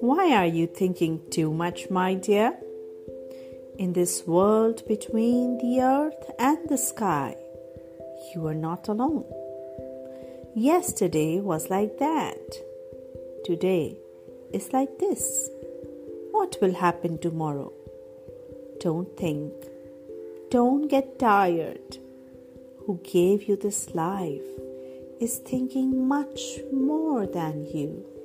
Why are you thinking too much, my dear? In this world between the earth and the sky, you are not alone. Yesterday was like that. Today is like this. What will happen tomorrow? Don't think. Don't get tired. Who gave you this life is thinking much more than you.